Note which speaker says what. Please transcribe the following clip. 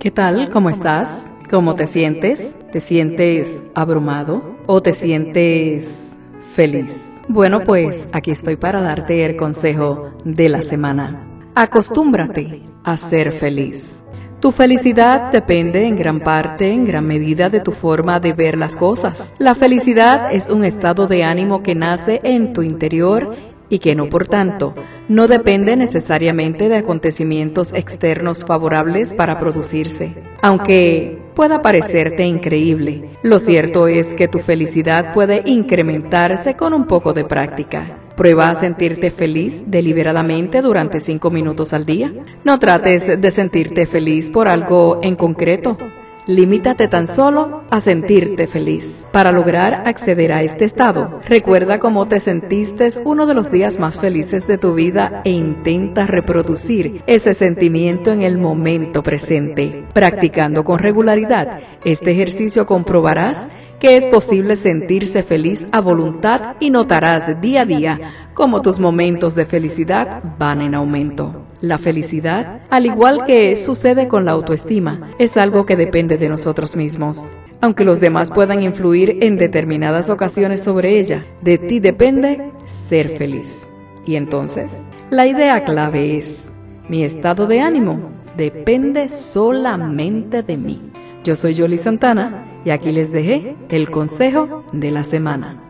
Speaker 1: ¿Qué tal? ¿Cómo estás? ¿Cómo te sientes? ¿Te sientes abrumado o te sientes feliz? Bueno, pues aquí estoy para darte el consejo de la semana. Acostúmbrate a ser feliz. Tu felicidad depende en gran parte, en gran medida, de tu forma de ver las cosas. La felicidad es un estado de ánimo que nace en tu interior y que no, por tanto, no depende necesariamente de acontecimientos externos favorables para producirse. Aunque pueda parecerte increíble, lo cierto es que tu felicidad puede incrementarse con un poco de práctica. Prueba a sentirte feliz deliberadamente durante cinco minutos al día. No trates de sentirte feliz por algo en concreto. Limítate tan solo a sentirte feliz. Para lograr acceder a este estado, recuerda cómo te sentiste uno de los días más felices de tu vida e intenta reproducir ese sentimiento en el momento presente. Practicando con regularidad este ejercicio comprobarás que es posible sentirse feliz a voluntad y notarás día a día cómo tus momentos de felicidad van en aumento. La felicidad, al igual que sucede con la autoestima, es algo que depende de nosotros mismos. Aunque los demás puedan influir en determinadas ocasiones sobre ella, de ti depende ser feliz. Y entonces, la idea clave es, mi estado de ánimo depende solamente de mí. Yo soy Yoli Santana y aquí les dejé el consejo de la semana.